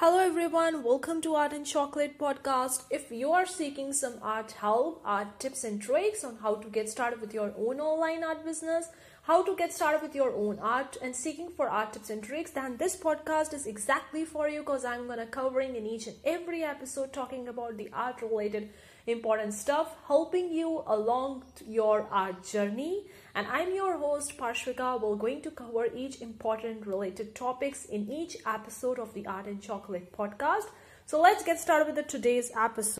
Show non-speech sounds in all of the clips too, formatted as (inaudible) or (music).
Hello everyone, welcome to Art and Chocolate podcast. If you are seeking some art help, art tips and tricks on how to get started with your own online art business, how to get started with your own art and seeking for art tips and tricks, then this podcast is exactly for you because I'm to covering in each and every episode talking about the art related important stuff, helping you along your art journey. And I'm your host Parshvika. We're going to cover each important related topics in each episode of the Art and Chocolate podcast. So let's get started with the today's episode.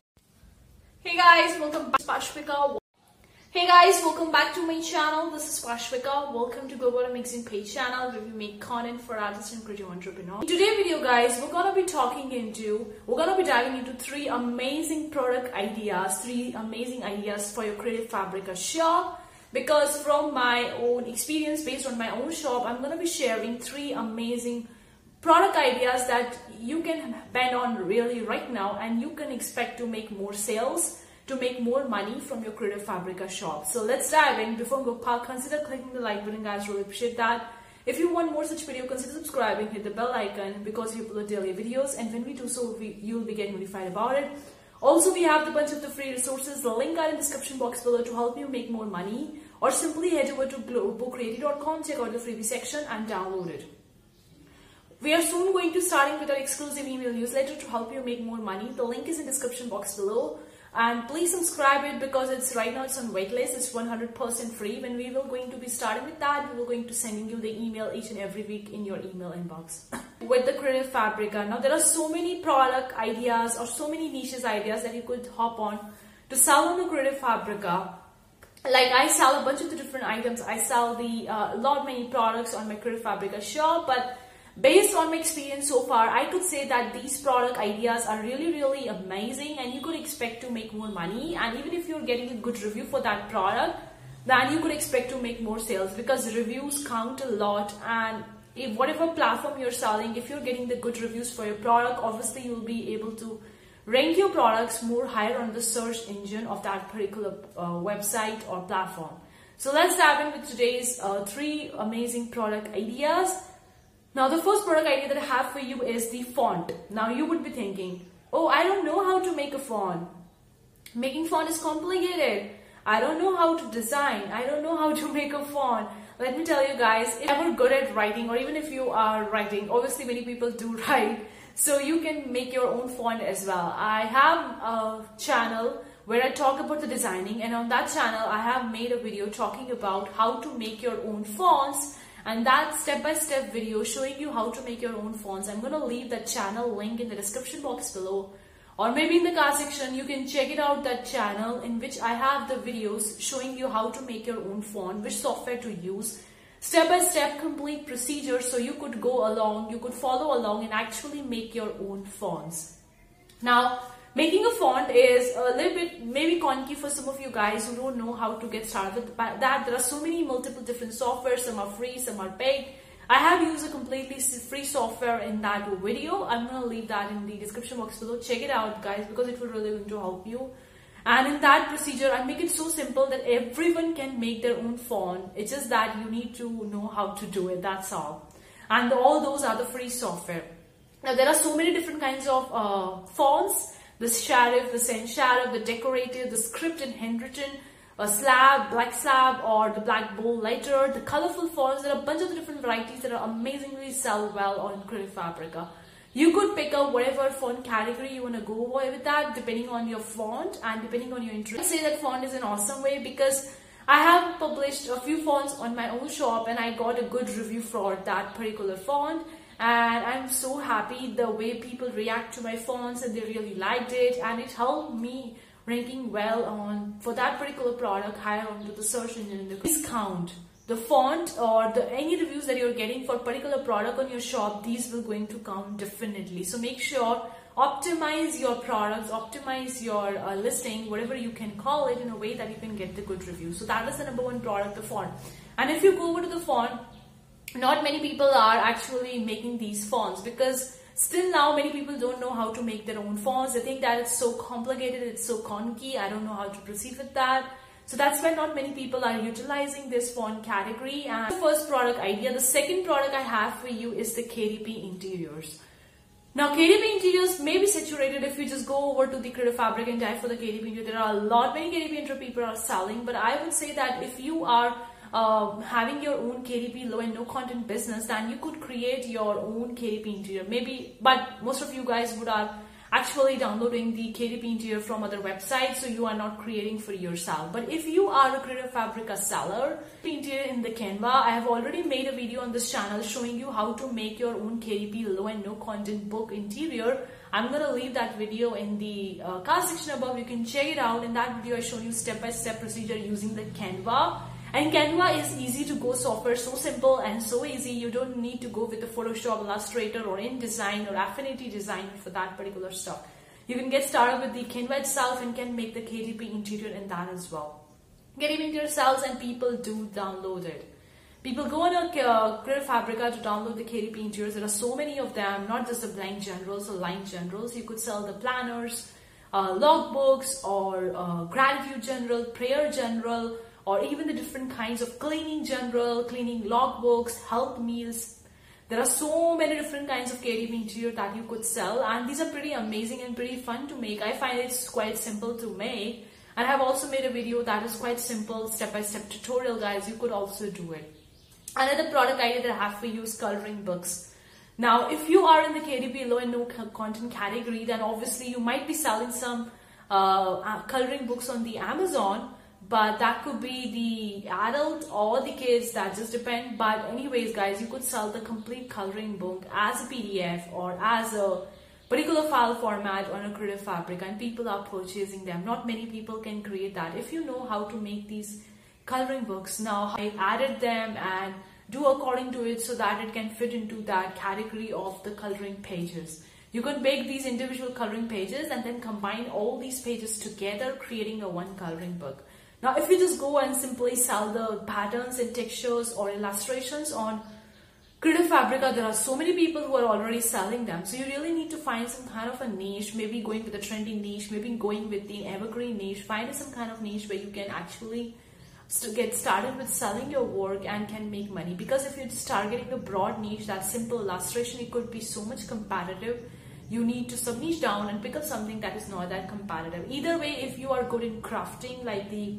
Hey guys, welcome back to Parshvika. Hey guys, welcome back to my channel. This is Parshvika. Welcome to Global Amazing Page channel where we make content for artists and creative entrepreneurs. In today's video guys, we're gonna be talking into, we're gonna be diving into three amazing product ideas, three amazing ideas for your Creative Fabrica shop. Because from my own experience, based on my own shop, I'm gonna be sharing three amazing product ideas that you can bend on really right now and you can expect to make more sales to make more money from your Creative Fabrica shop. So let's dive in. Before we go, consider clicking the like button, guys. Really appreciate that. If you want more such video, consider subscribing, hit the bell icon because we upload daily videos and when we do so, we, you'll be getting notified about it. Also, we have the bunch of the free resources. The link are in the description box below to help you make more money or simply head over to bookready.com, check out the freebie section and download it. We are soon going to starting with our exclusive email newsletter to help you make more money. The link is in the description box below and please subscribe it because it's right now it's on waitlist. It's 100% free. When we will going to be starting with that we will going to sending you the email each and every week in your email inbox. (laughs) With the creative fabrica. Now there are so many product ideas or so many niches ideas that you could hop on to sell on the creative fabrica. Like I sell a bunch of the different items. I sell the uh, lot many products on my creative fabrica shop but based on my experience so far, I could say that these product ideas are really, really amazing and you could expect to make more money. And even if you're getting a good review for that product, then you could expect to make more sales because reviews count a lot. And if whatever platform you're selling, if you're getting the good reviews for your product, obviously you'll be able to rank your products more higher on the search engine of that particular uh, website or platform. So let's dive in with today's uh, three amazing product ideas. Now the first product idea that I have for you is the font. Now you would be thinking, oh, I don't know how to make a font. Making font is complicated. I don't know how to design. I don't know how to (laughs) make a font. Let me tell you guys, if you are good at writing or even if you are writing, obviously many people do (laughs) write, so you can make your own font as well. I have a channel where I talk about the designing and on that channel I have made a video talking about how to make your own fonts and that step-by-step -step video showing you how to make your own fonts. I'm going to leave that channel link in the description box below or maybe in the card section you can check it out that channel in which I have the videos showing you how to make your own font, which software to use, step-by-step -step complete procedure so you could go along, you could follow along and actually make your own fonts. Now, Making a font is a little bit maybe conky for some of you guys who don't know how to get started with that. There are so many multiple different software. Some are free, some are paid. I have used a completely free software in that video. I'm going to leave that in the description box below. Check it out guys because it will really going to help you. And in that procedure, I make it so simple that everyone can make their own font. It's just that you need to know how to do it. That's all. And all those are the free software. Now there are so many different kinds of uh, fonts the serif, the sans serif, the decorative, the script in handwritten, a slab, black slab, or the black bold letter, the colorful fonts. There are a bunch of different varieties that are amazingly sell well on Creative Fabrica. You could pick up whatever font category you want to go with that depending on your font and depending on your interest. I say that font is an awesome way because I have published a few fonts on my own shop and I got a good review for that particular font and I'm so happy the way people react to my fonts and they really liked it. And it helped me ranking well on for that particular product higher onto the search engine the discount. The font or the any reviews that you're getting for particular product on your shop these will going to count definitely. So make sure optimize your products optimize your uh, listing whatever you can call it in a way that you can get the good review so that is the number one product the font. And if you go over to the font not many people are actually making these fonts because still now many people don't know how to make their own fonts. They think that it's so complicated, it's so conky, I don't know how to proceed with that. So that's why not many people are utilizing this font category. And the first product idea, the second product I have for you is the KDP interiors. Now KDP interiors may be saturated if you just go over to the Creative Fabric and type for the KDP interior. There are a lot many KDP interior people are selling, but I would say that if you are uh, having your own KDP low and no content business, then you could create your own KDP interior. Maybe, but most of you guys would are actually downloading the KDP interior from other websites, so you are not creating for yourself. But if you are a Creative Fabrica seller, interior in the Canva, I have already made a video on this channel showing you how to make your own KDP low and no content book interior. I'm gonna leave that video in the uh, card section above. You can check it out. In that video, I show you step by step procedure using the Canva and Canva is easy to go software, so simple and so easy. You don't need to go with the Photoshop, Illustrator or InDesign or Affinity Design for that particular stuff. You can get started with the Canva itself and can make the KDP interior in that as well. KDP interior yourselves and people do download it. People go on a uh, Fabrica to download the KDP interiors. There are so many of them, not just the blank generals or line generals. You could sell the planners, uh, logbooks or uh, gratitude general, prayer general, or even the different kinds of cleaning general, cleaning logbooks, help meals. There are so many different kinds of KDP interior that you could sell and these are pretty amazing and pretty fun to make. I find it's quite simple to make and I've also made a video that is quite simple step-by-step -step tutorial guys. You could also do it. Another product idea that I have for you is coloring books. Now, if you are in the KDP low and no content category, then obviously you might be selling some uh, coloring books on the Amazon but that could be the adult or the kids that just depend. But anyways guys you could sell the complete coloring book as a pdf or as a particular file format on a creative fabric and people are purchasing them. Not many people can create that. If you know how to make these coloring books now i added them and do according to it so that it can fit into that category of the coloring pages. You can make these individual coloring pages and then combine all these pages together creating a one coloring book now, if you just go and simply sell the patterns and textures or illustrations on Creative Fabrica, there are so many people who are already selling them. So you really need to find some kind of a niche, maybe going with a trendy niche, maybe going with the evergreen niche, find some kind of niche where you can actually get started with selling your work and can make money. Because if you're just targeting a broad niche, that simple illustration, it could be so much competitive you need to sub niche down and pick up something that is not that competitive. Either way, if you are good in crafting, like the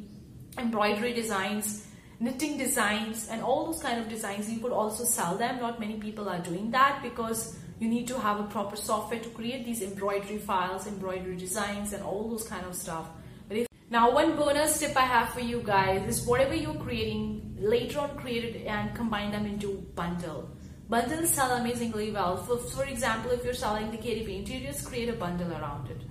embroidery designs, knitting designs, and all those kind of designs, you could also sell them. Not many people are doing that because you need to have a proper software to create these embroidery files, embroidery designs, and all those kind of stuff. But if now, one bonus tip I have for you guys is whatever you're creating, later on create it and combine them into bundle. Bundles sell amazingly well. For, for example, if you're selling the KDP interiors, create a bundle around it.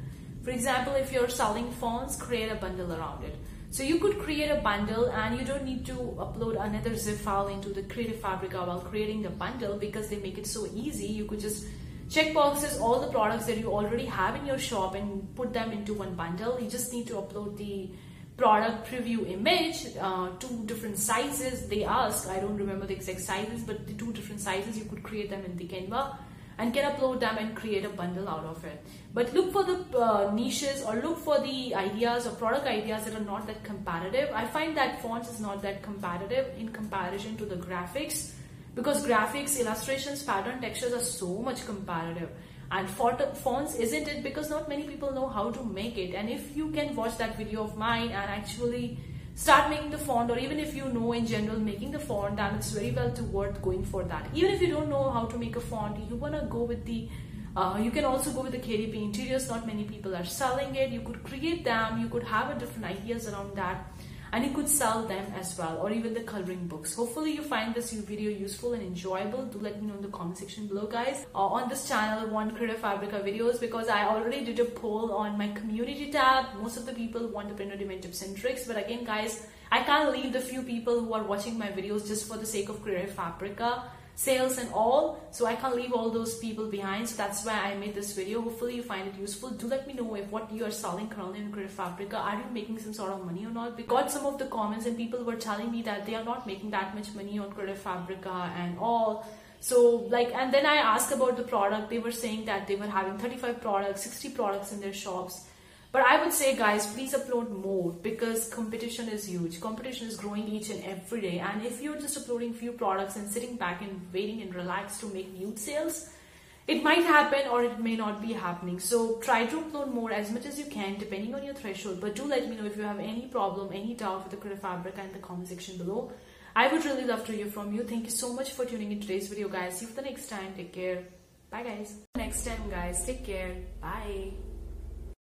For example, if you're selling fonts, create a bundle around it. So you could create a bundle and you don't need to upload another zip file into the Creative Fabrica while creating the bundle because they make it so easy. You could just check boxes all the products that you already have in your shop and put them into one bundle. You just need to upload the product preview image, uh, two different sizes they ask. I don't remember the exact sizes, but the two different sizes, you could create them in the Canva and can upload them and create a bundle out of it. But look for the uh, niches or look for the ideas or product ideas that are not that comparative. I find that fonts is not that comparative in comparison to the graphics because graphics, illustrations, pattern, textures are so much competitive and fonts isn't it? Because not many people know how to make it. And if you can watch that video of mine and actually start making the font or even if you know in general making the font then it's very well to worth going for that. Even if you don't know how to make a font you want to go with the uh, you can also go with the KDP interiors. Not many people are selling it. You could create them. You could have a different ideas around that and you could sell them as well or even the coloring books. Hopefully you find this video useful and enjoyable. Do let me know in the comment section below guys. Uh, on this channel want creative fabrica videos because i already did a poll on my community tab. Most of the people want the print on tips and tricks. But again guys i can't leave the few people who are watching my videos just for the sake of creative fabrica sales and all so i can't leave all those people behind. So that's why i made this video. Hopefully you find it useful. Do let me know if what you are selling currently in creative fabrica are you making some sort of money or not? Got some of the comments and people were telling me that they are not making that much money on creative fabrica and all. So like and then i asked about the product. They were saying that they were having 35 products 60 products in their shops but I would say, guys, please upload more because competition is huge. Competition is growing each and every day. And if you're just uploading few products and sitting back and waiting and relax to make new sales, it might happen or it may not be happening. So try to upload more as much as you can depending on your threshold. But do let me know if you have any problem, any doubt with the Creative Fabric in the comment section below. I would really love to hear from you. Thank you so much for tuning in today's video guys. See you for the next time. Take care. Bye guys. Next time guys. Take care. Bye.